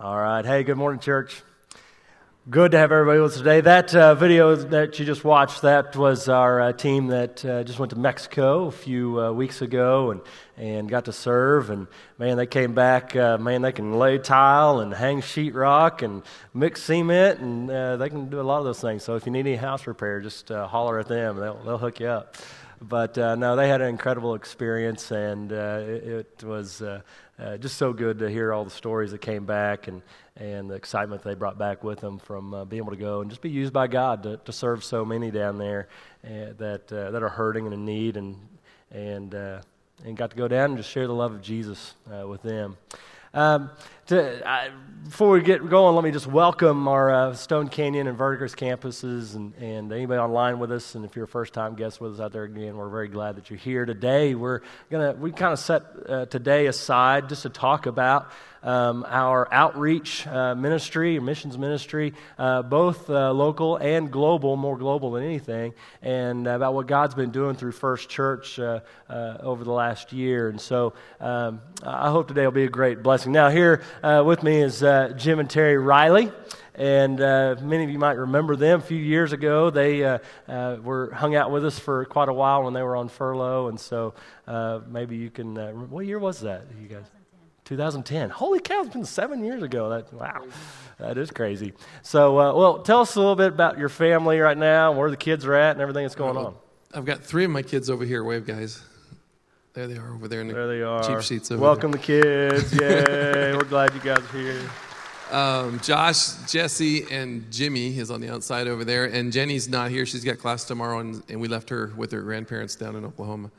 All right. Hey, good morning, church. Good to have everybody with us today. That uh, video that you just watched, that was our uh, team that uh, just went to Mexico a few uh, weeks ago and, and got to serve. And man, they came back. Uh, man, they can lay tile and hang sheetrock and mix cement, and uh, they can do a lot of those things. So if you need any house repair, just holler at them. They'll, they'll hook you up. But no, they had an incredible experience, and it, it, was just so good to hear all the stories that came back and and the excitement they brought back with them from uh, being able to go and just be used by God to, to serve so many down there uh, that uh, that are hurting and in need, and and uh, and got to go down and just share the love of Jesus uh, with them. Um, to, I, before we get going, let me just welcome our uh, Stone Canyon and Verdigris campuses and, and anybody online with us. And if you're a first time guest with us out there again, we're very glad that you're here today. We're going to, we kind of set uh, today aside just to talk about um, our outreach uh, ministry, missions ministry, uh, both uh, local and global, more global than anything, and about what God's been doing through First Church uh, uh, over the last year. And so um, I hope today will be a great blessing. Now, here uh, with me is Jim and Terry Riley. And uh, many of you might remember them. A few years ago, they uh, uh, were hung out with us for quite a while when they were on furlough. And so maybe you can. what year was that, you guys? 2010. Holy cow, it's been seven years ago. That, wow, that is crazy. So, uh, well, tell us a little bit about your family right now, where the kids are at, and everything that's going on. I've got three of my kids over here. Wave, guys. There they are over there in the there they are. cheap seats over Welcome there. the kids. Yay. We're glad you guys are here. Um, Josh, Jesse, and Jimmy is on the outside over there. And Jenny's not here. She's got class tomorrow, and, and we left her with her grandparents down in Oklahoma.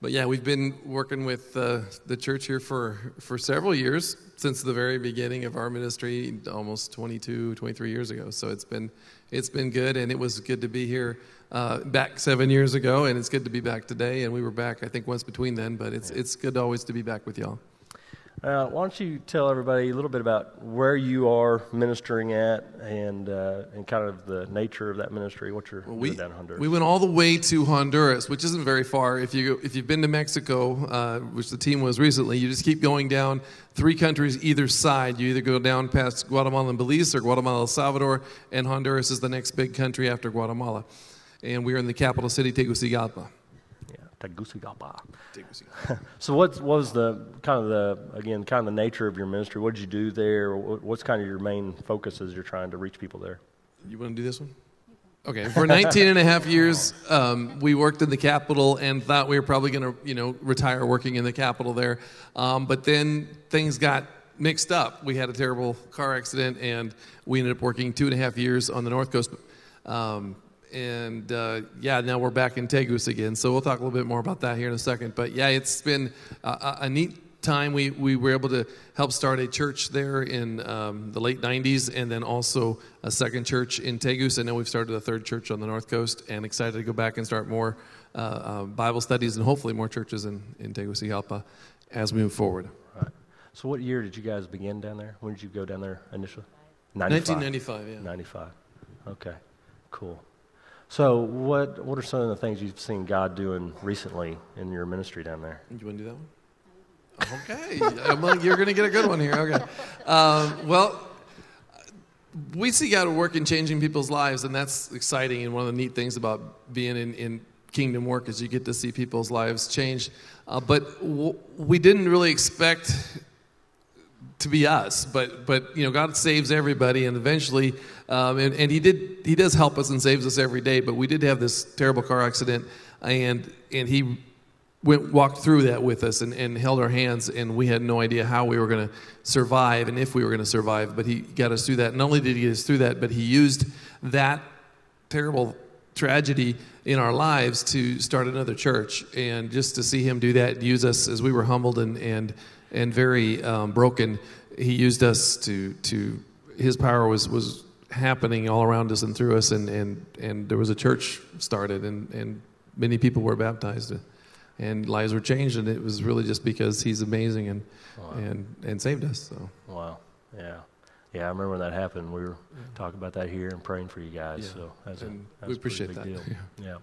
But yeah, we've been working with uh, the church here for, for several years, since the very beginning of our ministry, almost 22, 23 years ago. So it's been, it's been good, and it was good to be here uh, back seven years ago, and it's good to be back today. And we were back, I think, once between then, but it's, it's good always to be back with y'all. Uh, why don't you tell everybody a little bit about where you are ministering at and, uh, and kind of the nature of that ministry, what you're well, we, doing down in Honduras? We went all the way to Honduras, which isn't very far. If, you, if you've been to Mexico, uh, which the team was recently, you just keep going down three countries either side. You either go down past Guatemala and Belize or Guatemala, El Salvador, and Honduras is the next big country after Guatemala. And we're in the capital city, Tegucigalpa. Tegucigalpa. so what was the kind of the again kind of the nature of your ministry? What did you do there? What's kind of your main focus as you're trying to reach people there? You want to do this one? Okay, for 19 and a half years, um, we worked in the capital and thought we were probably going to, you know, retire working in the capital there. Um, but then things got mixed up. We had a terrible car accident, and we ended up working two and a half years on the North Coast. Um, and uh, yeah, now we're back in Tegus again. So we'll talk a little bit more about that here in a second. But yeah, it's been a, a neat time. We, we were able to help start a church there in um, the late 90s and then also a second church in Tegus. And now we've started a third church on the North Coast and excited to go back and start more uh, uh, Bible studies and hopefully more churches in, in Tegucigalpa as we move forward. Right. So what year did you guys begin down there? When did you go down there initially? 95. 1995, yeah. 95. Okay, cool. So, what, what are some of the things you've seen God doing recently in your ministry down there? You want to do that one? Okay, you're going to get a good one here. Okay. Um, well, we see God work in changing people's lives, and that's exciting. And one of the neat things about being in, in kingdom work is you get to see people's lives change. Uh, but w- we didn't really expect to be us, but but you know God saves everybody, and eventually, um, and, and He did He does help us and saves us every day. But we did have this terrible car accident, and and He went walked through that with us and, and held our hands, and we had no idea how we were going to survive and if we were going to survive. But He got us through that. Not only did He get us through that, but He used that terrible tragedy in our lives to start another church, and just to see Him do that, use us as we were humbled and and and very um, broken, he used us to, to his power was, was happening all around us and through us, and, and, and there was a church started, and, and many people were baptized, and lives were changed, and it was really just because he's amazing and, wow. and, and saved us. So. Wow, yeah. Yeah, I remember when that happened. We were talking about that here and praying for you guys. Yeah. So that's a, that's we appreciate big that. Deal. Yeah. yeah.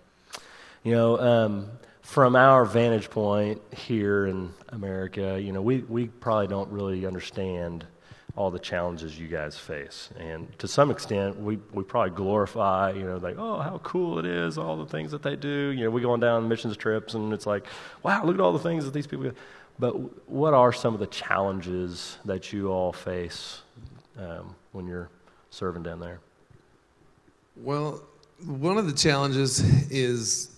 You know, um, from our vantage point here in America, you know, we, we probably don't really understand all the challenges you guys face. And to some extent, we, we probably glorify, you know, like, oh, how cool it is, all the things that they do. You know, we go on down missions trips and it's like, wow, look at all the things that these people do. But what are some of the challenges that you all face um, when you're serving down there? Well, one of the challenges is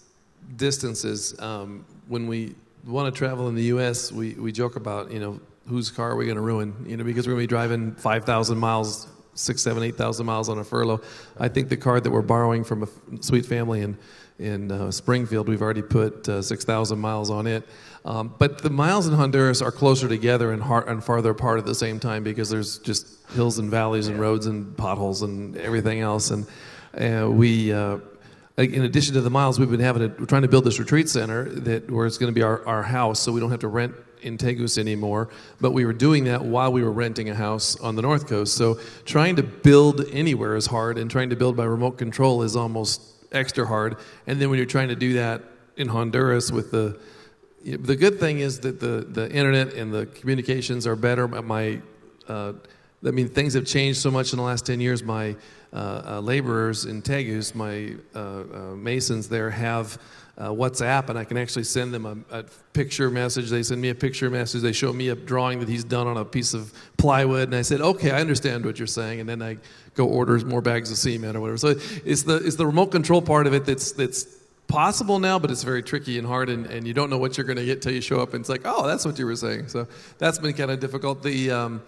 distances. Um, when we want to travel in the U.S., we, we joke about, you know, whose car are we going to ruin? You know, because we're going to be driving 5,000 miles, six, seven, 8,000 miles on a furlough. I think the car that we're borrowing from a sweet family in, in uh, Springfield, we've already put uh, 6,000 miles on it. Um, but the miles in Honduras are closer together and, har- and farther apart at the same time because there's just hills and valleys and roads and potholes and everything else. And uh, we, uh, in addition to the miles, we've been having a, we're trying to build this retreat center that where it's going to be our, our house, so we don't have to rent in Tegus anymore. But we were doing that while we were renting a house on the north coast. So trying to build anywhere is hard, and trying to build by remote control is almost extra hard. And then when you're trying to do that in Honduras with the the good thing is that the, the internet and the communications are better. My, uh, I mean, things have changed so much in the last 10 years. My uh, uh, laborers in Tegus, my uh, uh, masons there, have WhatsApp, and I can actually send them a, a, picture message. They send me a picture message. They show me a drawing that he's done on a piece of plywood, and I said, "Okay, I understand what you're saying." And then I go order more bags of cement or whatever. So it's the it's the remote control part of it that's that's possible now, but it's very tricky and hard, and, and you don't know what you're going to get till you show up, and it's like, oh, that's what you were saying. So that's been kind of difficult. The um,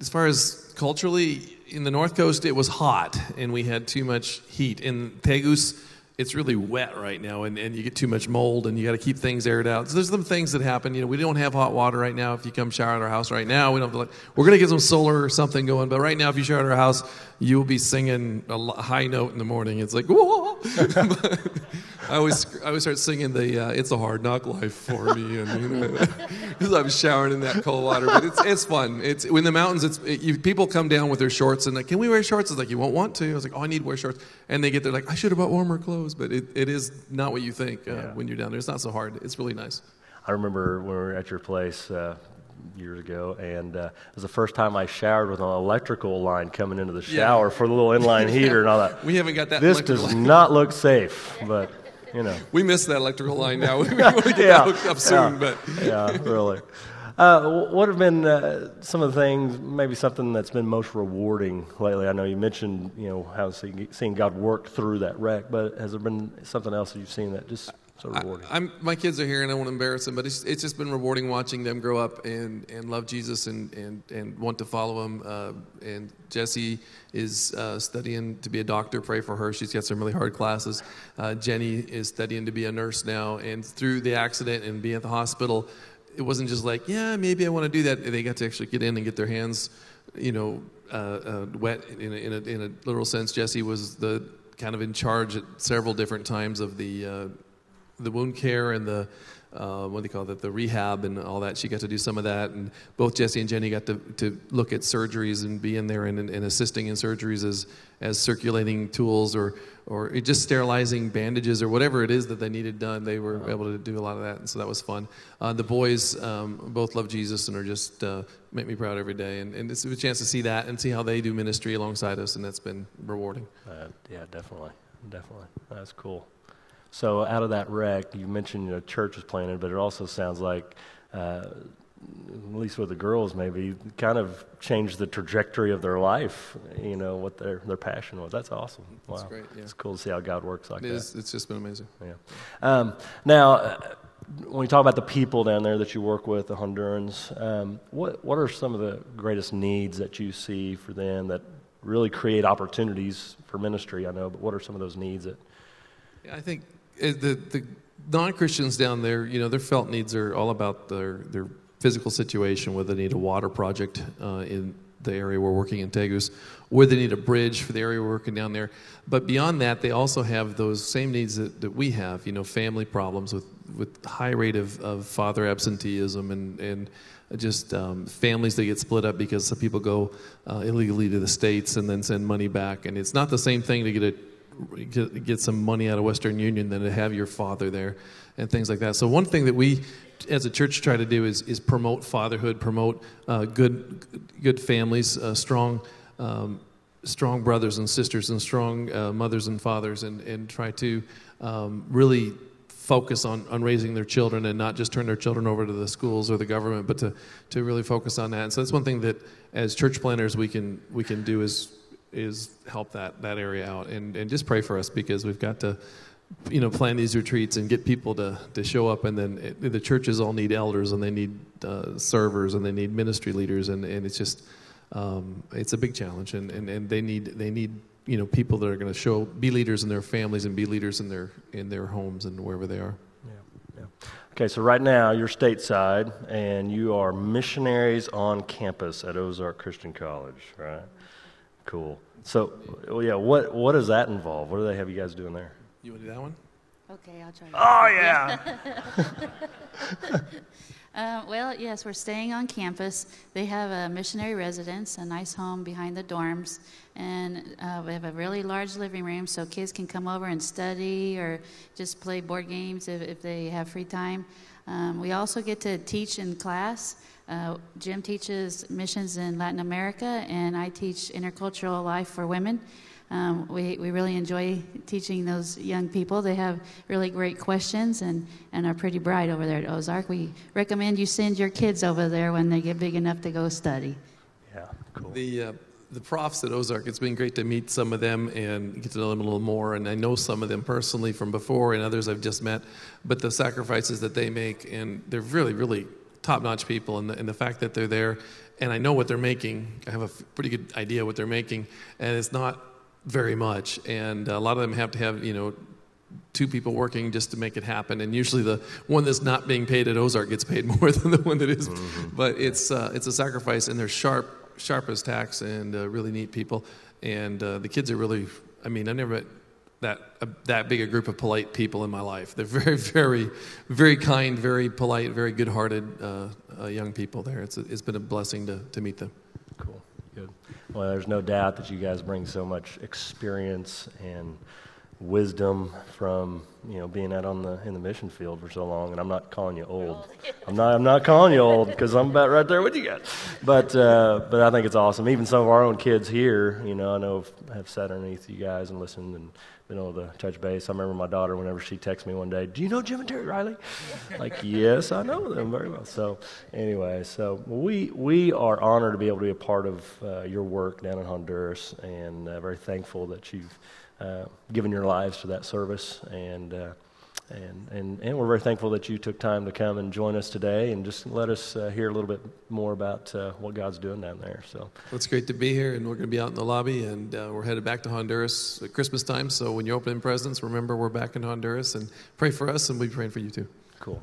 as far as culturally in the North Coast, it was hot, and we had too much heat. In Tegus, it's really wet right now and, and you get too much mold and you got to keep things aired out. So there's some things that happen. You know, we don't have hot water right now. If you come shower at our house right now, we don't have to we're going to get some solar or something going. But right now, if you shower at our house, you'll be singing a high note in the morning. It's like, whoa. I always, I always start singing the uh, "It's a Hard Knock Life" for me, and you know, because I'm showering in that cold water. But it's, it's fun. It's in the mountains. It's it, you, people come down with their shorts and like, "Can we wear shorts?" It's like you won't want to. I was like, "Oh, I need to wear shorts," and they get there like, "I should have bought warmer clothes," but it, it is not what you think uh, yeah. when you're down there. It's not so hard. It's really nice. I remember when we were at your place. Uh, years ago, and uh, it was the first time I showered with an electrical line coming into the shower yeah. for the little inline heater and all that. We haven't got that. This does line. not look safe, but you know. We miss that electrical line now. we want to get yeah. that hooked up soon, yeah. but yeah, really. Uh, what have been uh, some of the things, maybe something that's been most rewarding lately? I know you mentioned, you know, how seeing, seeing God work through that wreck, but has there been something else that you've seen that just so rewarding? I, my kids are here, and I won't embarrass them, but it's, it's just been rewarding watching them grow up and, and love Jesus and, and, and want to follow Him. Uh, and Jesse is uh, studying to be a doctor. Pray for her. She's got some really hard classes. Uh, Jenny is studying to be a nurse now. And through the accident and being at the hospital, it wasn't just like, yeah, maybe I want to do that. They got to actually get in and get their hands, you know, uh, uh, wet in a, in, a, in a literal sense. Jesse was the kind of in charge at several different times of the uh, the wound care and the uh, what do you call it, the rehab and all that. She got to do some of that, and both jesse and Jenny got to, to look at surgeries and be in there and, and assisting in surgeries as as circulating tools or or just sterilizing bandages or whatever it is that they needed done. They were able to do a lot of that, and so that was fun. Uh, the boys um, both love Jesus and are just uh, make me proud every day, and, and it's a chance to see that and see how they do ministry alongside us, and that's been rewarding. Uh, yeah, definitely, definitely, that's cool. So out of that wreck, you mentioned you know, church was planted, but it also sounds like, uh, at least with the girls, maybe kind of changed the trajectory of their life. You know what their their passion was. That's awesome. Wow, That's great. Yeah. It's cool to see how God works like it that. Is, it's just been amazing. Yeah. Um, now. Uh, when you talk about the people down there that you work with, the Hondurans, um, what what are some of the greatest needs that you see for them that really create opportunities for ministry? I know, but what are some of those needs that? I think the, the non-Christians down there, you know, their felt needs are all about their, their physical situation, whether they need a water project uh, in the area we're working in Tegus, where they need a bridge for the area we're working down there. But beyond that, they also have those same needs that, that we have, you know, family problems with, with high rate of, of father absenteeism and, and just um, families that get split up because some people go uh, illegally to the States and then send money back. And it's not the same thing to get a get, get some money out of Western Union than to have your father there and things like that. So one thing that we as a church try to do is, is promote fatherhood, promote uh, good good families, uh, strong um, strong brothers and sisters, and strong uh, mothers and fathers, and, and try to um, really focus on, on raising their children and not just turn their children over to the schools or the government, but to, to really focus on that. And so that's one thing that as church planners we can we can do is is help that that area out. And, and just pray for us because we've got to you know plan these retreats and get people to, to show up. And then it, the churches all need elders and they need uh, servers and they need ministry leaders. And, and it's just um, it's a big challenge. And, and, and they need they need you know people that are going to show be leaders in their families and be leaders in their in their homes and wherever they are. Yeah, yeah. okay so right now you're stateside and you are missionaries on campus at ozark christian college right cool. So well, yeah what what does that involve? What do they have you guys doing there? You want to do that one? Okay i'll try. Oh yeah. Uh, well, yes, we're staying on campus. They have a missionary residence, a nice home behind the dorms, and uh, we have a really large living room so kids can come over and study or just play board games if, if they have free time. Um, we also get to teach in class. Uh, Jim teaches missions in Latin America, and I teach intercultural life for women. Um, we, we really enjoy teaching those young people. They have really great questions and, and are pretty bright over there at Ozark. We recommend you send your kids over there when they get big enough to go study. Yeah, cool. The, uh, the profs at Ozark, it's been great to meet some of them and get to know them a little more. And I know some of them personally from before, and others I've just met. But the sacrifices that they make, and they're really, really top notch people. And the, and the fact that they're there, and I know what they're making, I have a pretty good idea what they're making, and it's not very much. And a lot of them have to have, you know, two people working just to make it happen. And usually the one that's not being paid at Ozark gets paid more than the one that is. Mm-hmm. But it's, uh, it's a sacrifice, and they're sharp, sharp as tacks and uh, really neat people. And uh, the kids are really, I mean, I've never met that, uh, that big a group of polite people in my life. They're very, very, very kind, very polite, very good hearted uh, uh, young people there. It's, a, it's been a blessing to, to meet them. Cool. Good. Well, there's no doubt that you guys bring so much experience and wisdom from you know being out on the in the mission field for so long. And I'm not calling you old. I'm not. I'm not calling you old because I'm about right there with you guys. But uh, but I think it's awesome. Even some of our own kids here, you know, I know have sat underneath you guys and listened and been able to touch base. I remember my daughter, whenever she texts me one day, Do you know Jim and Terry Riley? like, yes, I know them very well. So, anyway, so we, we are honored to be able to be a part of uh, your work down in Honduras and uh, very thankful that you've uh, given your lives to that service. And uh, and, and, and we're very thankful that you took time to come and join us today and just let us uh, hear a little bit more about uh, what God's doing down there. So well, it's great to be here, and we're going to be out in the lobby, and uh, we're headed back to Honduras at Christmas time. So when you're opening presents, remember we're back in Honduras, and pray for us, and we'll be praying for you too. Cool.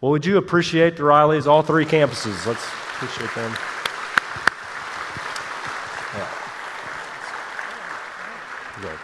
Well, would you appreciate the Rileys, all three campuses? Let's appreciate them. Yeah. Good.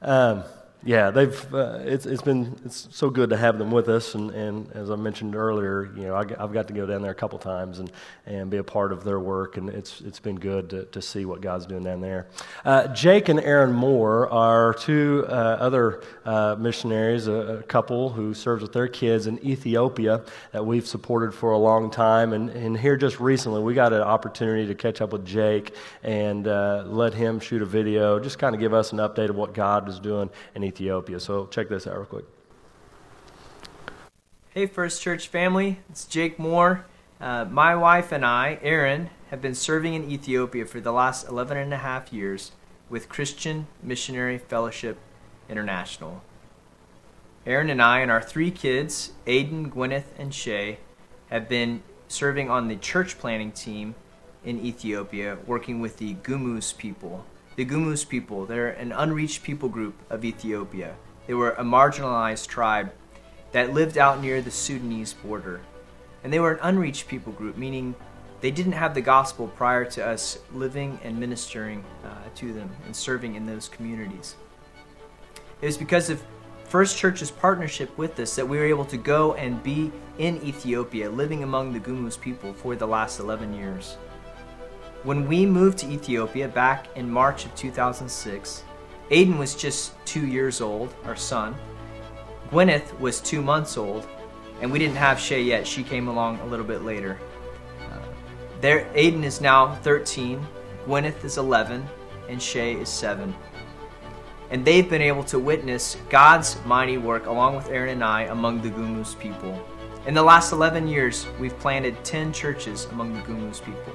Um, yeah, they've. Uh, it's it's been it's so good to have them with us, and, and as I mentioned earlier, you know, I, have got to go down there a couple times and, and be a part of their work, and it's it's been good to, to see what God's doing down there. Uh, Jake and Erin Moore are two uh, other uh, missionaries, a, a, couple who serves with their kids in Ethiopia that we've supported for a long time, and and here just recently we got an opportunity to catch up with Jake and uh, let him shoot a video, just kind of give us an update of what God is doing in Ethiopia. So check this out real quick. Hey, First Church family, it's Jake Moore. Uh, my wife and I, Erin, have been serving in Ethiopia for the last 11 and a half years with Christian Missionary Fellowship International. Erin and I and our three kids, Aiden, Gwyneth, and Shay, have been serving on the church planning team in Ethiopia, working with the Gumuz people the Gumuz people, they're an unreached people group of Ethiopia. They were a marginalized tribe that lived out near the Sudanese border. And they were an unreached people group, meaning they didn't have the gospel prior to us living and ministering uh, to them and serving in those communities. It was because of First Church's partnership with us that we were able to go and be in Ethiopia, living among the Gumuz people for the last 11 years. When we moved to Ethiopia back in March of 2006, Aiden was just two years old, our son. Gwyneth was two months old, and we didn't have Shay yet. She came along a little bit later. Uh, there, Aiden is now 13, Gwyneth is 11, and Shay is 7. And they've been able to witness God's mighty work along with Erin and I among the Gumuz people. In the last 11 years, we've planted 10 churches among the Gumuz people.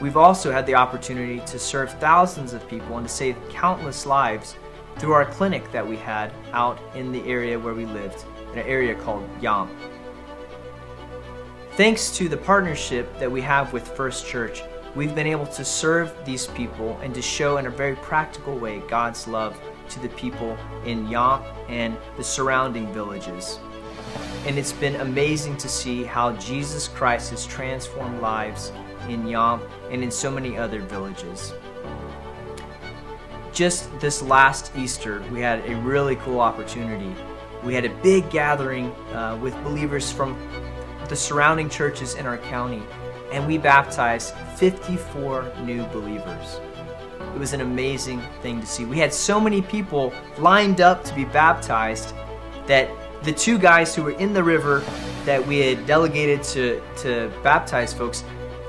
We've also had the opportunity to serve thousands of people and to save countless lives through our clinic that we had out in the area where we lived, in an area called Yam. Thanks to the partnership that we have with First Church, we've been able to serve these people and to show in a very practical way God's love to the people in Yam and the surrounding villages. And it's been amazing to see how Jesus Christ has transformed lives in Yam and in so many other villages. Just this last Easter, we had a really cool opportunity. We had a big gathering uh, with believers from the surrounding churches in our county, and we baptized 54 new believers. It was an amazing thing to see. We had so many people lined up to be baptized that the two guys who were in the river that we had delegated to, to baptize folks,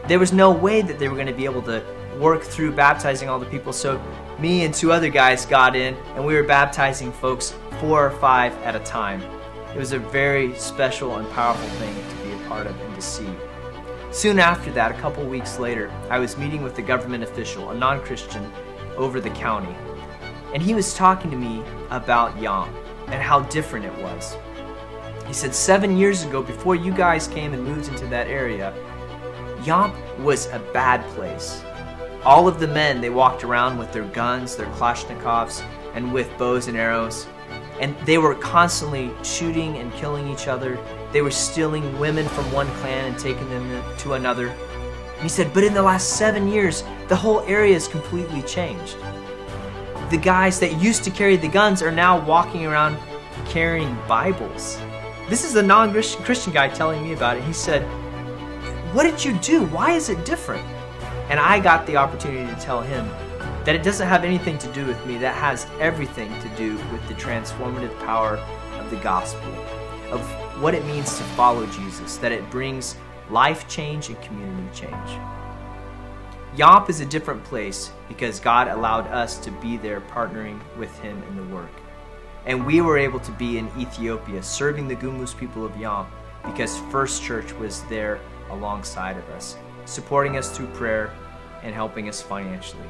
there was no way that they were going to be able to work through baptizing all the people. So me and two other guys got in and we were baptizing folks four or five at a time. It was a very special and powerful thing to be a part of and to see. Soon after that, a couple weeks later, I was meeting with a government official, a non Christian, over the county. And he was talking to me about Yam and how different it was. He said, Seven years ago, before you guys came and moved into that area, Yam was a bad place. All of the men, they walked around with their guns, their Kalashnikovs, and with bows and arrows. And they were constantly shooting and killing each other. They were stealing women from one clan and taking them to another. And he said, but in the last seven years, the whole area has completely changed. The guys that used to carry the guns are now walking around carrying Bibles. This is a non Christian guy telling me about it. He said, What did you do? Why is it different? And I got the opportunity to tell him that it doesn't have anything to do with me, that has everything to do with the transformative power of the gospel, of what it means to follow Jesus, that it brings life change and community change. Yam is a different place because God allowed us to be there partnering with Him in the work. And we were able to be in Ethiopia serving the Gumuz people of Yam because First Church was there alongside of us, supporting us through prayer and helping us financially.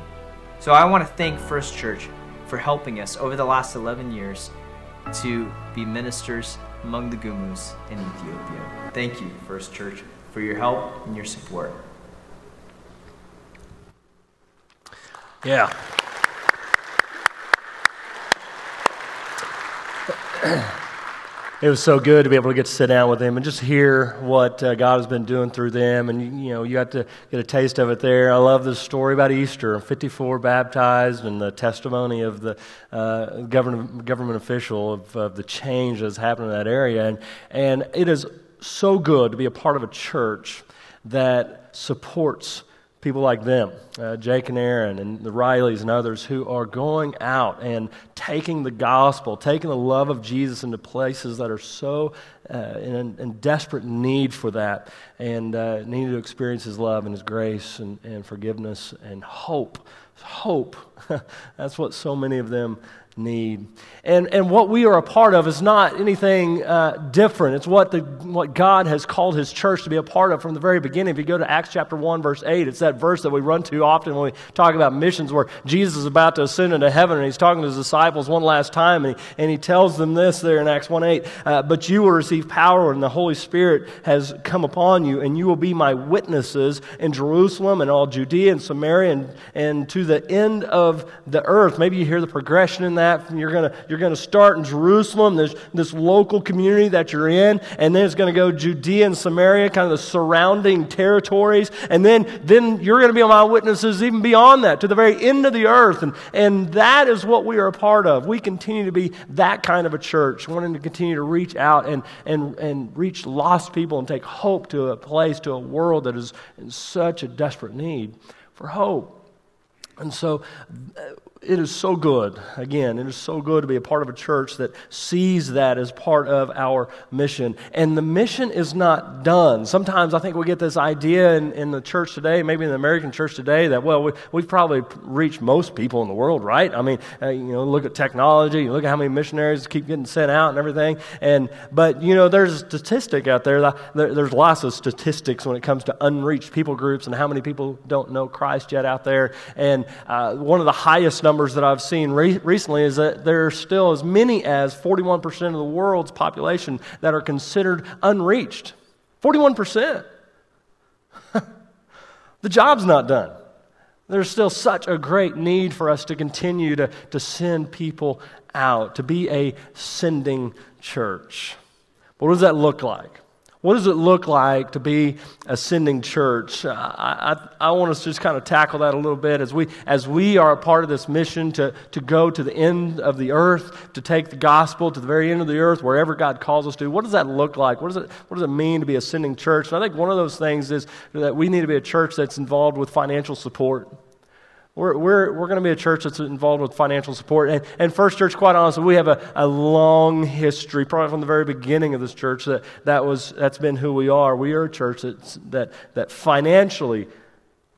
So I want to thank First Church for helping us over the last 11 years to be ministers among the Gumuz in Ethiopia. Thank you, First Church, for your help and your support. Yeah. it was so good to be able to get to sit down with them and just hear what uh, God has been doing through them. And, you, know, you got to get a taste of it there. I love the story about Easter 54 baptized and the testimony of the uh, government, government official of, of the change that's happened in that area. And, and it is so good to be a part of a church that supports people like them, uh, Jake and Erin and the Rileys and others who are going out and taking the gospel, taking the love of Jesus into places that are so uh, in, in, desperate need for that and uh, to experience His love and His grace and, and forgiveness and hope. Hope. That's what so many of them need. And, and what we are a part of is not anything uh, different. It's what, the, what God has called His church to be a part of from the very beginning. If you go to Acts chapter 1, verse 8, it's that verse that we run to often when we talk about missions where Jesus is about to ascend into heaven and He's talking to His disciples one last time and He, and he tells them this there in Acts 1 8, uh, but you will receive power and the Holy Spirit has come upon you and you will be my witnesses in Jerusalem and all Judea and Samaria and, and to the end of the earth. Maybe you hear the progression in that You're going you're gonna start in Jerusalem, this, this local community that you're in, and then it's going to go Judea and Samaria, kind of the surrounding territories. And then, then you're going to be my witnesses even beyond that, to the very end of the earth. And, and that is what we are a part of. We continue to be that kind of a church, wanting to continue to reach out and, and, and reach lost people and take hope to a place, to a world that is in such a desperate need for hope. And so it is so good, again, it is so good to be a part of a church that sees that as part of our mission. And the mission is not done. Sometimes I think we get this idea in, in the church today, maybe in the American church today, that, well, we, we've probably reached most people in the world, right? I mean, uh, you know, look at technology, look at how many missionaries keep getting sent out and everything. And, but, you know, there's a statistic out there, that, there there's lots of statistics when it comes to unreached people groups and how many people don't know Christ yet out there. And uh, one of the highest numbers that I've seen re- recently is that there are still as many as 41% of the world's population that are considered unreached. 41%. the job's not done. There's still such a great need for us to continue to, to send people out, to be a sending church. What does that look like? What does it look like to be a sending church? Uh, I, I, want us to just kind of tackle that a little bit as we, as we are a part of this mission to, to go to the end of the earth, to take the gospel to the very end of the earth, wherever God calls us to. What does that look like? What does it, what does it mean to be a sending church? And I think one of those things is that we need to be a church that's involved with financial support. We're, we're, we're going to be a church that's involved with financial support. And, and First Church, quite honestly, we have a, a long history, probably from the very beginning of this church, that, that was, that's been who we are. We are a church that's, that, that financially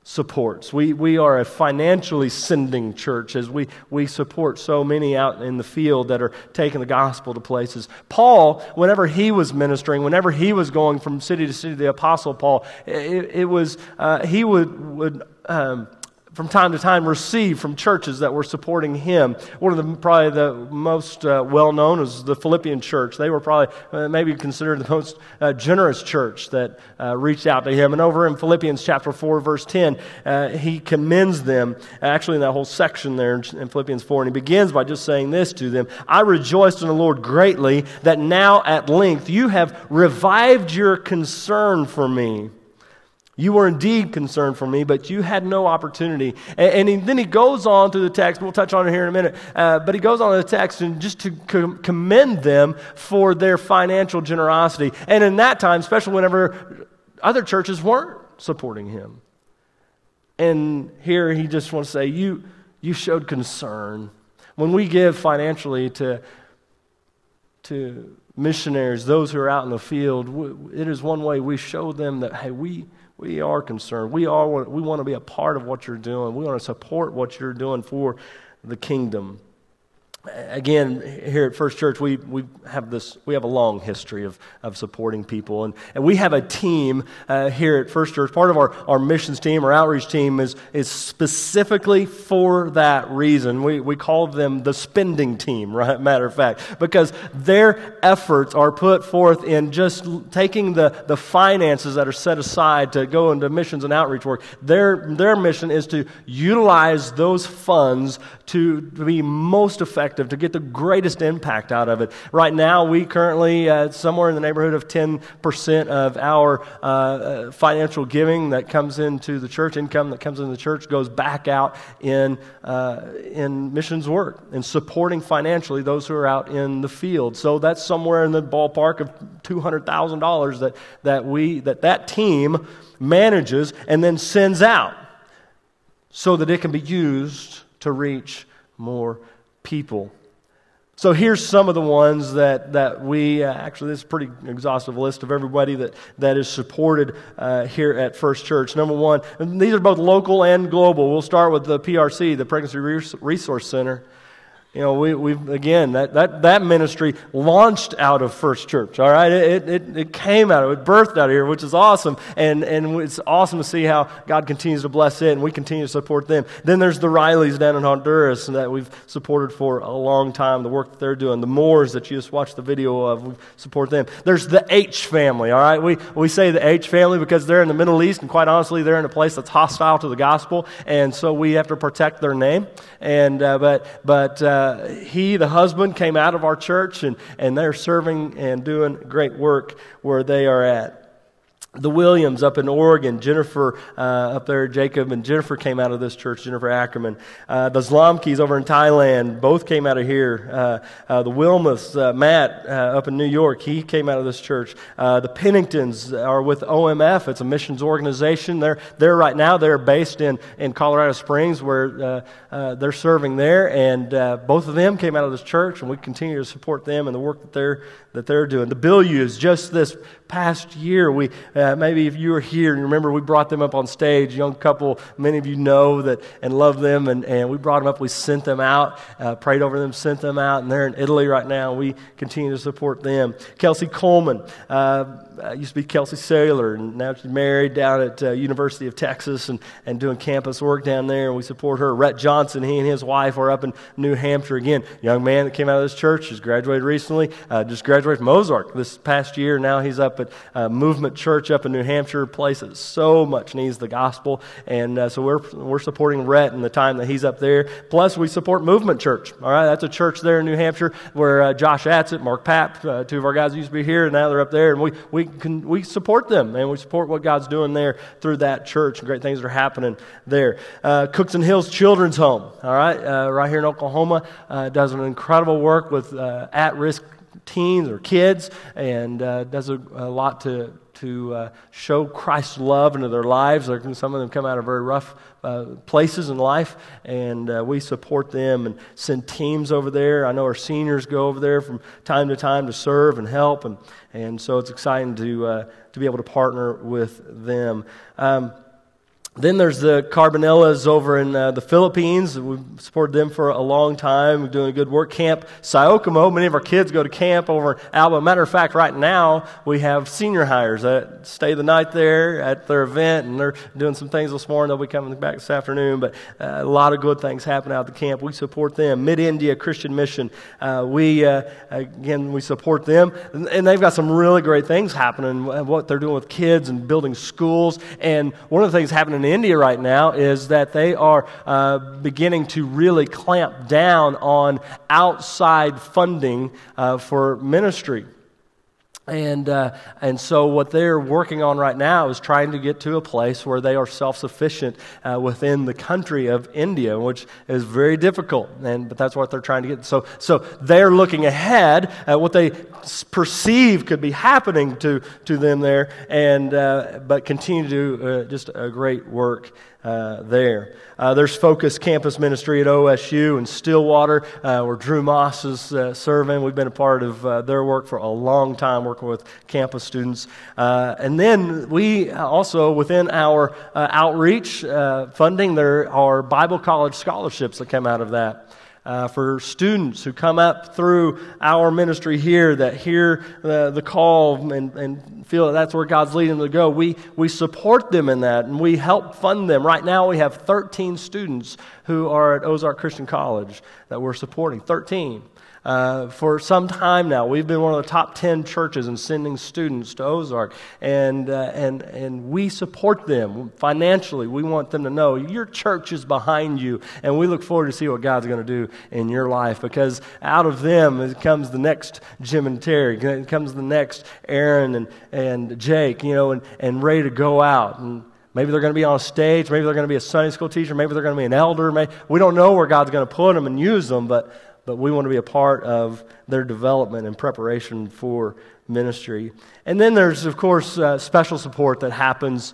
supports. We, we are a financially sending church as we, we support so many out in the field that are taking the gospel to places. Paul, whenever he was ministering, whenever he was going from city to city, the Apostle Paul, it, it was, uh, he would, would um, from time to time received from churches that were supporting him. One of the probably the most uh, well known is the Philippian church. They were probably uh, maybe considered the most uh, generous church that uh, reached out to him. And over in Philippians chapter 4, verse 10, uh, he commends them, actually, in that whole section there in Philippians 4. And he begins by just saying this to them I rejoiced in the Lord greatly that now at length you have revived your concern for me. You were indeed concerned for me, but you had no opportunity. And, and he, then he goes on through the text. We'll touch on it here in a minute. Uh, but he goes on to the text and just to com- commend them for their financial generosity. And in that time, especially whenever other churches weren't supporting him. And here he just wants to say, you, you showed concern. When we give financially to, to missionaries, those who are out in the field, it is one way we show them that, hey, we we are concerned. We, are, we want to be a part of what you're doing. We want to support what you're doing for the kingdom again here at first church we, we have this we have a long history of, of supporting people. And, and we have a team uh, here at first church. Part of our, our missions team our outreach team is, is specifically for that reason. We, we call them the spending team right? Matter of fact. Because their efforts are put forth in just taking the, the finances that are set aside to go into missions and outreach work. Their, their mission is to utilize those funds to, to be most effective to get the greatest impact out of it. Right now, we currently, uh, somewhere in the neighborhood of 10% of our uh, uh, financial giving that comes into the church, income that comes into the church, goes back out in, uh, in missions work and supporting financially those who are out in the field. So that's somewhere in the ballpark of $200,000 that, that, we, that that team manages and then sends out so that it can be used to reach more people. So here's some of the ones that, that we uh, actually, this is a pretty exhaustive list of everybody that, that is supported uh, here at First Church. Number one, these are both local and global. We'll start with the PRC, the Pregnancy Resource Center. You know, we, we've, again, that, that, that ministry launched out of First Church, all right? It, it, it came out of it, birthed out of here, which is awesome. And, and it's awesome to see how God continues to bless it and we continue to support them. Then there's the Rileys down in Honduras that we've supported for a long time, the work that they're doing. The Moores that you just watched the video of, we support them. There's the H family, all right? We, we say the H family because they're in the Middle East, and quite honestly, they're in a place that's hostile to the gospel, and so we have to protect their name. And, uh, but, but, uh, uh, he, the husband, came out of our church, and, and they're serving and doing great work where they are at the Williams up in Oregon, Jennifer uh, up there, Jacob and Jennifer came out of this church, Jennifer Ackerman. Uh, the Zlomkis over in Thailand, both came out of here. Uh, uh the Wilmoths, uh, Matt uh, up in New York, he came out of this church. the Penningtons are with OMF, it's a missions organization. They're, they're right now, they're based in, in Colorado Springs where they're serving there. And both of them came out of this church, and we continue to support them and the work that they're, that they're doing. The Billius, just this past year, we uh, maybe if you were here and remember we brought them up on stage, young couple, many of you know that and love them, and, and we brought them up. We sent them out, uh, prayed over them, sent them out, and they're in Italy right now. We continue to support them. Kelsey Coleman uh, uh used to be Kelsey Saylor, and now she's married down at uh, University of Texas and, and doing campus work down there, and we support her. Rhett Johnson, he and his wife are up in New Hampshire again. Young man that came out of this church, has graduated recently, uh, just graduated from Ozark this past year. Now he's up at Movement Church up in New Hampshire, place that so much needs the gospel. And uh, so we're, we're supporting Rhett in the time that he's up there. Plus, we support Movement Church. All right, that's a church there in New Hampshire where uh, Josh Atzett, Mark Papp, uh, two of our guys used to be here, and now they're up there. And we, we, can, we support them, and we support what God's doing there through that church. Great things are happening there. Uh, and Hills Children's Home, all right, uh, right here in Oklahoma, uh, does an incredible work with at risk teens or kids and uh, does a, a, lot to, to uh, show Christ's love into their lives. Some of them come out of very rough uh, places in life, and uh, we support them and send teams over there. I know our seniors go over there from time to time to serve and help, and, and so it's exciting to, uh, to be able to partner with them. Um, then there's the Carbonellas over in uh, the Philippines. We've supported them for a long time. We're doing a good work. Camp Siokomo. Many of our kids go to camp over in Alabama. Matter of fact, right now we have senior hires that stay the night there at their event, and they're doing some things this morning. They'll be coming back this afternoon. But uh, a lot of good things happen out at the camp. We support them. Mid India Christian Mission. Uh, we uh, again we support them, and they've got some really great things happening. What they're doing with kids and building schools, and one of the things happening India right now is that they are uh, beginning to really clamp down on outside funding uh, for ministry. And, uh, and so, what they're working on right now is trying to get to a place where they are self sufficient uh, within the country of India, which is very difficult. And, but that's what they're trying to get. So, so they're looking ahead at what they perceive could be happening to, to them there, and, uh, but continue to do uh, just a great work uh, there. Uh, there's Focus Campus Ministry at OSU in Stillwater, uh, where Drew Moss is uh, serving. We've been a part of uh, their work for a long time, working with campus students. And then we also, within our outreach funding, there are Bible college scholarships that come out of that uh, for students who come up through our ministry here that hear the, the call and, and feel that that's where God's leading them to go. We, we support them in that and we help fund them. Right now, we have 13 students who are at Ozark Christian College that we're supporting. 13. Uh, for some time now. We've been one of the top 10 churches in sending students to Ozark, and, uh, and, and we support them financially. We want them to know your church is behind you, and we look forward to see what God's going to do in your life because out of them comes the next Jim and Terry, comes the next Erin and, and Jake, you know, and, and ready to go out. And, Maybe they're going to be on a stage. Maybe they're going to be a Sunday school teacher. Maybe they're going to be an elder. Maybe, we don't know where God's going to put them and use them, but but we want to be a part of their development and preparation for ministry. And then there's, of course, uh, special support that happens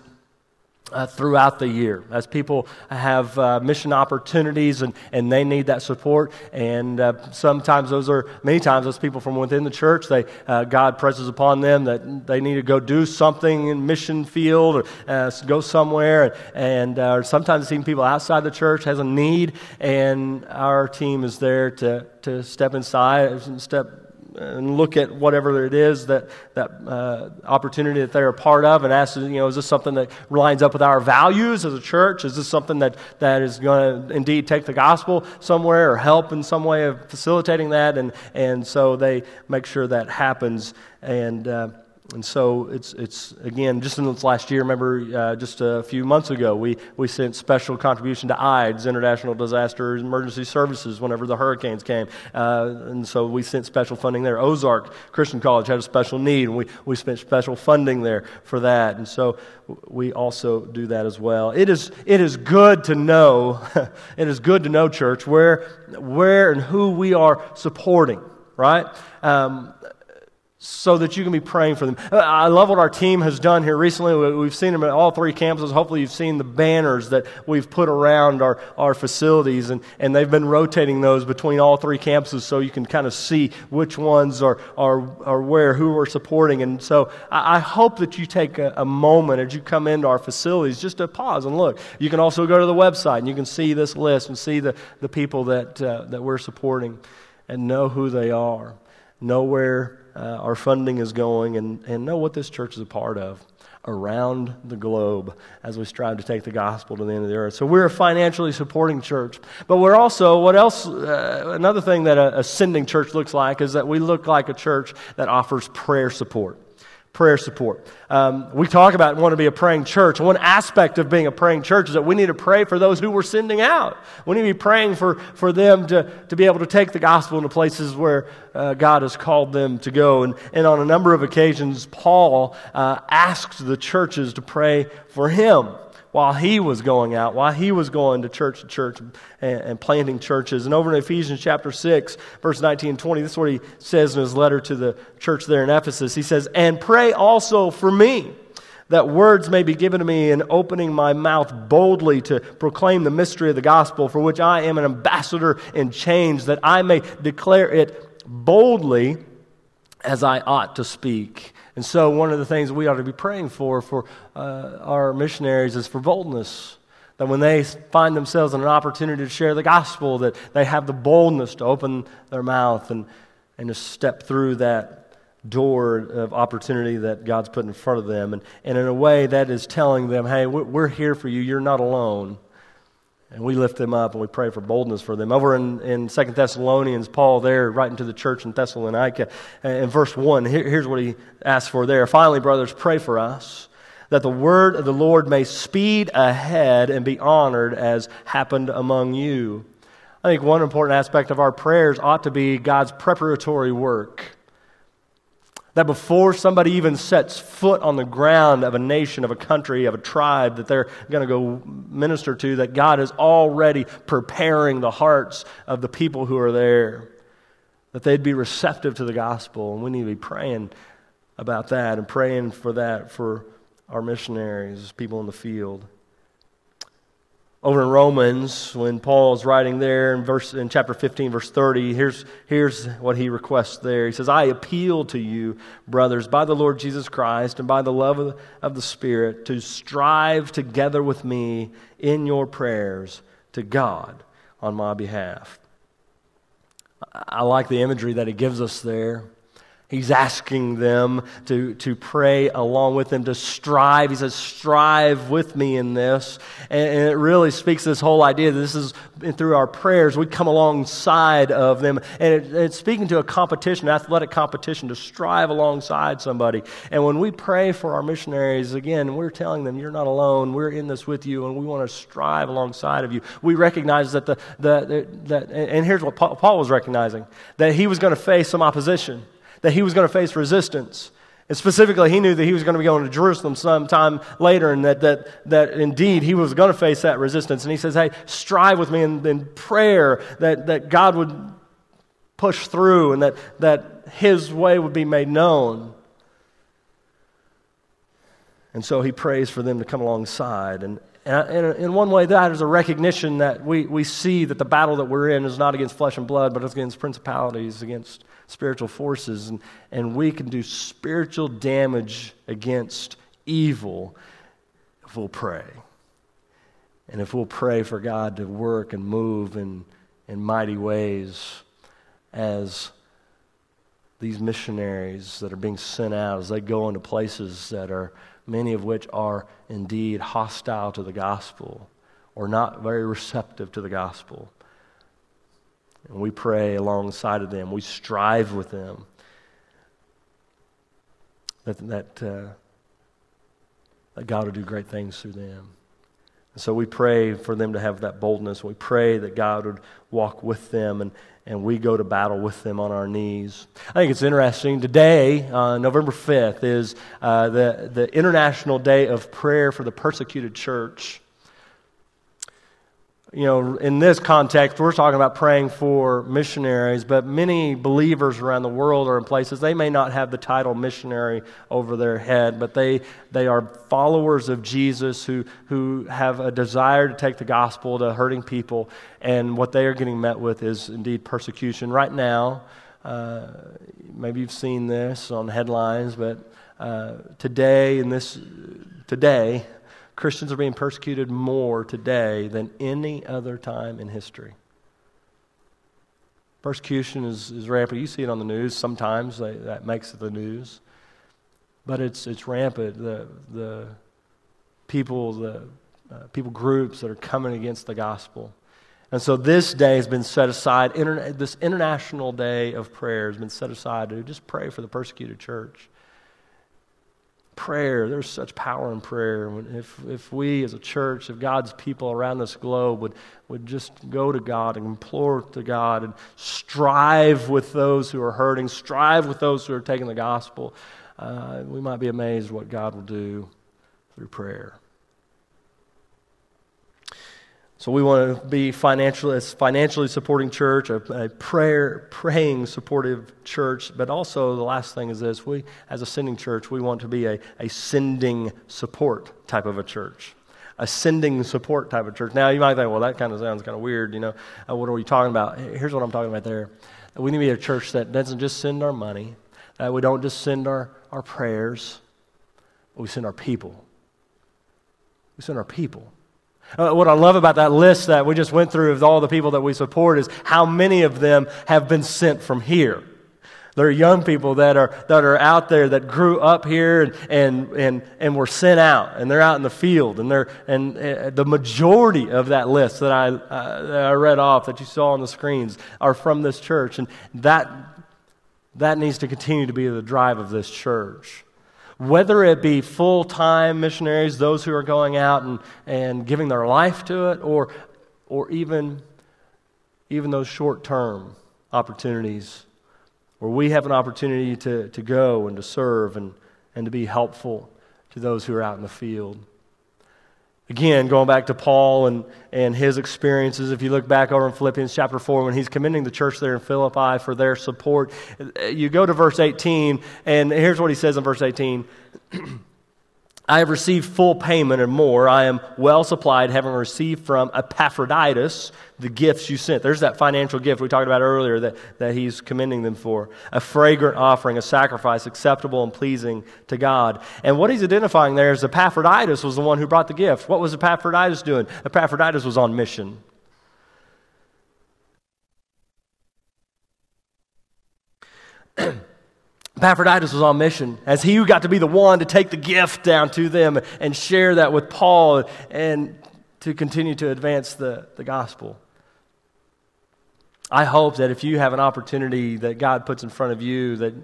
uh, throughout the year. As people have uh, mission opportunities and, and they need that support and uh, sometimes those are many times those people from within the church they uh, god presses upon them that they need to go do something in mission field or uh, go somewhere and uh, sometimes even people outside the church has a need and our team is there to, to step inside and step and look at whatever it is that that uh, opportunity that they're a part of and ask, you know, is this something that lines up with our values as a church? Is this something that, that is going to indeed take the gospel somewhere or help in some way of facilitating that? And, and so they make sure that happens. And, uh, and so it's, it's again, just in this last year, remember uh, just a few months ago, we, we sent special contribution to IDES, International Disaster Emergency Services, whenever the hurricanes came. Uh, and so we sent special funding there. Ozark Christian College had a special need, and we, we spent special funding there for that. And so we also do that as well. It is, it is good to know, it is good to know, church, where, where and who we are supporting, right? Um, so that you can be praying for them. Uh, I love what our team has done here recently. We've seen them at all three campuses. Hopefully, you've seen the banners that we've put around our, our facilities, and, and they've been rotating those between all three campuses so you can kind of see which ones are, are, are where, who we're supporting. And so I, I hope that you take a, a moment as you come into our facilities just to pause and look. You can also go to the website and you can see this list and see the, the people that, uh, that we're supporting and know who they are, know where uh, our funding is going, and, and know what this church is a part of around the globe as we strive to take the gospel to the end of the earth. So we're a financially supporting church. But we're also, what else, uh, another thing that a, a sending church looks like is that we look like a church that offers prayer support prayer support. Um, we talk about want to be a praying church. One aspect of being a praying church is that we need to pray for those who we're sending out. We need to be praying for, for them to, to be able to take the gospel into places where uh, God has called them to go. And, and on a number of occasions, Paul uh, asked the churches to pray for him while he was going out, while he was going to church to church and, and, planting churches. And over in Ephesians chapter 6, verse 19 and 20, this is what he says in his letter to the church there in Ephesus. He says, And pray also for me that words may be given to me in opening my mouth boldly to proclaim the mystery of the gospel, for which I am an ambassador in chains, that I may declare it boldly as I ought to speak. And so, one of the things we ought to be praying for for uh, our missionaries is for boldness. That when they find themselves in an opportunity to share the gospel, that they have the boldness to open their mouth and, and to step through that door of opportunity that God's put in front of them. And, and in a way, that is telling them, hey, we're here for you. You're not alone. And we lift them up and we pray for boldness for them. Over in, in 2 Thessalonians, Paul there, writing to the church in Thessalonica, uh, in verse 1, here, here's what he asks for there. Finally, brothers, pray for us that the word of the Lord may speed ahead and be honored as happened among you. I think one important aspect of our prayers ought to be God's preparatory work. That before somebody even sets foot on the ground of a nation, of a country, of a tribe that they're going to go minister to, that God is already preparing the hearts of the people who are there, that they'd be receptive to the gospel. And we need to be praying about that and praying for that for our missionaries, people in the field. Over in Romans, when Paul is writing there in, verse, in chapter 15, verse 30, here's, here's what he requests there. He says, I appeal to you, brothers, by the Lord Jesus Christ and by the love of the, of the Spirit, to strive together with me in your prayers to God on my behalf. I like the imagery that he gives us there. He's asking them to, to pray along with them, to strive. He says, strive with me in this. And, and, it really speaks this whole idea that this is through our prayers, we come alongside of them. And it, it's speaking to a competition, athletic competition, to strive alongside somebody. And when we pray for our missionaries, again, we're telling them, you're not alone. We're in this with you, and we want to strive alongside of you. We recognize that the, the, the that, and here's what Paul was recognizing that he was going to face some opposition that he was going to face resistance. And specifically, he knew that he was going to be going to Jerusalem sometime later and that, that, that indeed he was going to face that resistance. And he says, Hey, strive with me in, in prayer that, that God would push through and that, that his way would be made known. And so he prays for them to come alongside. And, and in one way, that is a recognition that we, we see that the battle that we're in is not against flesh and blood, but it's against principalities, against spiritual forces, and, and we can do spiritual damage against evil if we'll pray. And if we'll pray for God to work and move in, in mighty ways as these missionaries that are being sent out, as they go into places that are, many of which are indeed hostile to the gospel or not very receptive to the gospel. And we pray alongside of them, we strive with them. that, that, uh, that God will do great things through them. And so we pray for them to have that boldness. We pray that God would walk with them and, and we go to battle with them on our knees. I think it's interesting. Today, uh, November 5th, is uh, the, the International Day of Prayer for the Persecuted Church you know, in this context, we're talking about praying for missionaries, but many believers around the world are in places they may not have the title missionary over their head, but they, they are followers of Jesus who, who have a desire to take the gospel to hurting people, and what they are getting met with is indeed persecution. Right now, uh, maybe you've seen this on headlines, but uh, today, in this, today, Christians are being persecuted more today than any other time in history. Persecution is, is rampant. You see it on the news sometimes, they, that makes it the news. But it's, it's rampant. The, the people, the uh, people groups that are coming against the gospel. And so this day has been set aside, interna- this international day of prayer has been set aside to just pray for the persecuted church prayer. There's such power in prayer. If, if we as a church, if God's people around this globe would, would just go to God and implore to God and strive with those who are hurting, strive with those who are taking the gospel, uh, we might be amazed what God will do through prayer. So we want to be financially, financially supporting church, a, a, prayer, praying, supportive church. But also, the last thing is this: we, as a sending church, we want to be a, a sending support type of a church, a sending support type of church. Now, you might think, well, that kind of sounds kind of weird. You know, uh, what are we talking about? Here's what I'm talking about. There, we need to be a church that doesn't just send our money, that we don't just send our, our prayers, but we send our people. We send our people. Uh, what I love about that list that we just went through of all the people that we support is how many of them have been sent from here. There are young people that are, that are out there that grew up here and, and, and, and were sent out, and they're out in the field. And, they're, and uh, the majority of that list that I, uh, that I read off that you saw on the screens are from this church. And that, that needs to continue to be the drive of this church whether it be full time missionaries, those who are going out and, and giving their life to it, or, or even, even those short term opportunities where we have an opportunity to, to go and to serve and, and to be helpful to those who are out in the field. Again, going back to Paul and, and his experiences, if you look back over in Philippians chapter 4, when he's commending the church there in Philippi for their support, you go to verse 18, and here's what he says in verse 18 I have received full payment and more. I am well supplied, having received from Epaphroditus the gifts you sent. There's that financial gift we talked about earlier that, that he's commending them for. A fragrant offering, a sacrifice acceptable and pleasing to God. And what he's identifying there is Epaphroditus was the one who brought the gift. What was Epaphroditus doing? Epaphroditus was on mission. Epaphroditus was on mission as he got to be the one to take the gift down to them and share that with Paul and to continue to advance the, the gospel. I hope that if you have an opportunity that God puts in front of you, that,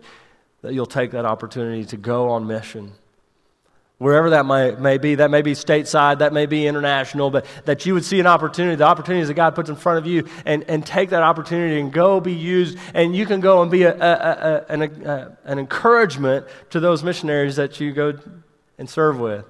that you'll take that opportunity to go on mission wherever that may, may be. That may be stateside, that may be international, but that you would see an opportunity, the opportunities that God puts in front of you, and, and take that opportunity and go be used. And you can go and be a, a, a, an, an encouragement to those missionaries that you go and serve with.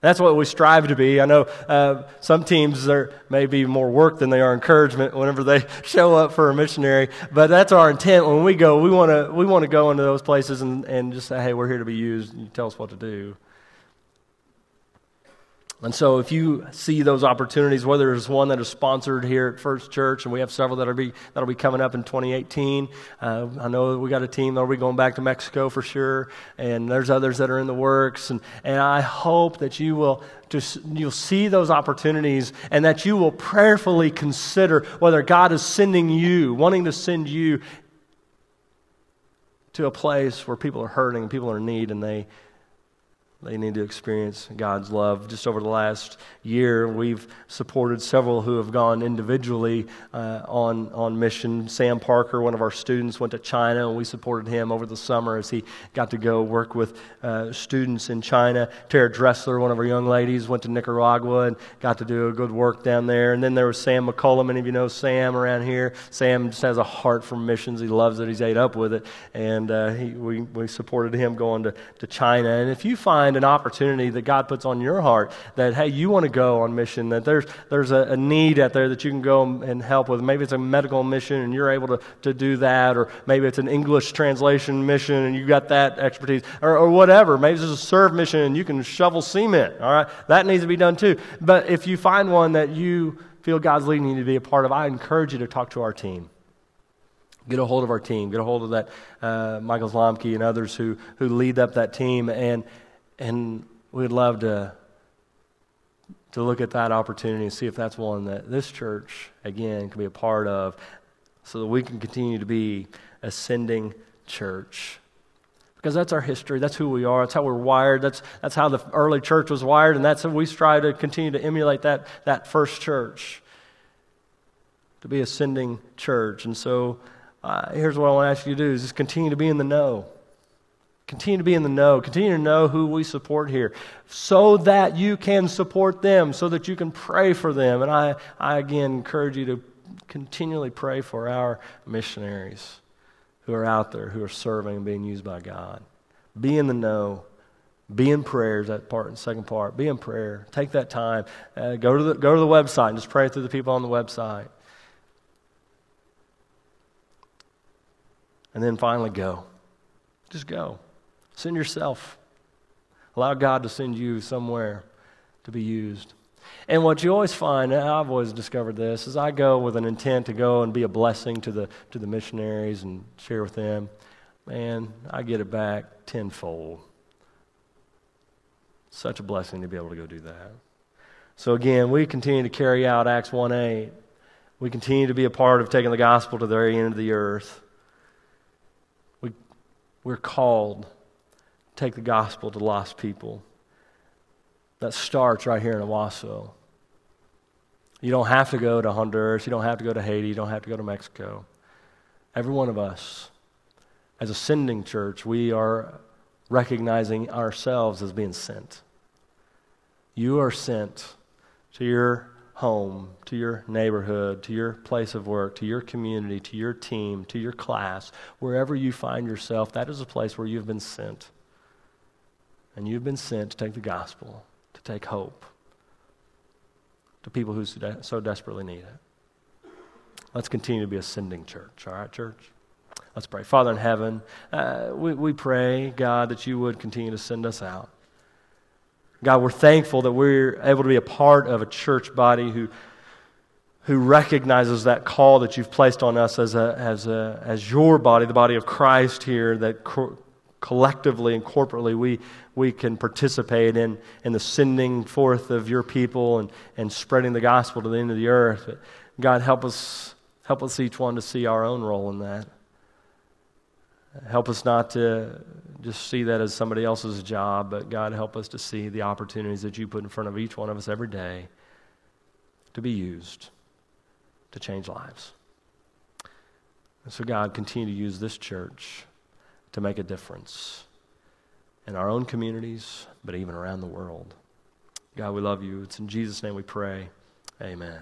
That's what we strive to be. I know uh, some teams there may be more work than they are encouragement whenever they show up for a missionary, but that's our intent. When we go, we want to we want to go into those places and, and just say, hey, we're here to be used. You tell us what to do. And so, if you see those opportunities, whether there's one that is sponsored here at First Church, and we have several that'll be that'll be coming up in 2018. Uh, I know we got a team that'll be going back to Mexico for sure, and there's others that are in the works. And, and I hope that you will just you'll see those opportunities, and that you will prayerfully consider whether God is sending you, wanting to send you to a place where people are hurting, people are in need, and they They need to experience God's love. Just over the last year, we've supported several who have gone individually uh, on, on mission. Sam Parker, one of our students, went to China, and we supported him over the summer as he got to go work with uh, students in China. Tara Dressler, one of our young ladies, went to Nicaragua and got to do a good work down there. And then there was Sam McCullum. Many of you know Sam around here. Sam just has a heart for missions. He loves it. He's ate up with it. And uh, he, we, we supported him going to, to China. And if you find find an opportunity that God puts on your heart that, hey, you want to go on mission, that there's, there's a, a need out there that you can go and help with. Maybe it's a medical mission and you're able to, to do that, or maybe it's an English translation mission and you got that expertise, or, or whatever. Maybe it's a serve mission and you can shovel cement, all right? That needs to be done too. But if you find one that you feel God's leading you to be a part of, I encourage you to talk to our team get a hold of our team, get a hold of that uh, Michael Zlomke and others who, who lead up that team, and, and we'd love to, to look at that opportunity and see if that's one that this church, again, can be a part of so that we can continue to be a sending church. Because that's our history. That's who we are. That's how we're wired. That's, that's how the early church was wired, and that's how we strive to continue to emulate that, that first church, to be a sending church. And so uh, here's what I want to ask you to do is just continue to be in the know. Continue to be in the know. Continue to know who we support here so that you can support them, so that you can pray for them. And I, I again encourage you to continually pray for our missionaries who are out there, who are serving and being used by God. Be in the know. Be in prayers, that part and second part. Be in prayer. Take that time. Uh, go, to the, go to the website and just pray through the people on the website. And then finally, go. Just go. Send yourself. Allow God to send you somewhere to be used. And what you always find, and I've always discovered this, is I go with an intent to go and be a blessing to the, to the missionaries and share with them. Man, I get it back tenfold. Such a blessing to be able to go do that. So again, we continue to carry out Acts 1 8. We continue to be a part of taking the gospel to the very end of the earth. We, we're called take the gospel to lost people. That starts right here in Owasso. You don't have to go to Honduras. You don't have to go to Haiti. You don't have to go to Mexico. Every one of us, as a sending church, we are recognizing ourselves as being sent. You are sent to your home, to your neighborhood, to your place of work, to your community, to your team, to your class, wherever you find yourself, that is a place where you've been sent. And you've been sent to take the gospel, to take hope to people who so desperately need it. Let's continue to be a sending church, all right, church? Let's pray. Father in heaven, uh, we, we pray, God, that you would continue to send us out. God, we're thankful that we're able to be a part of a church body who, who recognizes that call that you've placed on us as, a, as, a, as your body, the body of Christ here, that collectively and corporately we, we can participate in, in the sending forth of your people and, and spreading the gospel to the end of the earth. But God, help us, help us each one to see our own role in that. Help us not to just see that as somebody else's job, but God, help us to see the opportunities that you put in front of each one of us every day to be used to change lives. And so, God, continue to use this church to make a difference in our own communities, but even around the world. God, we love you. It's in Jesus' name we pray. Amen.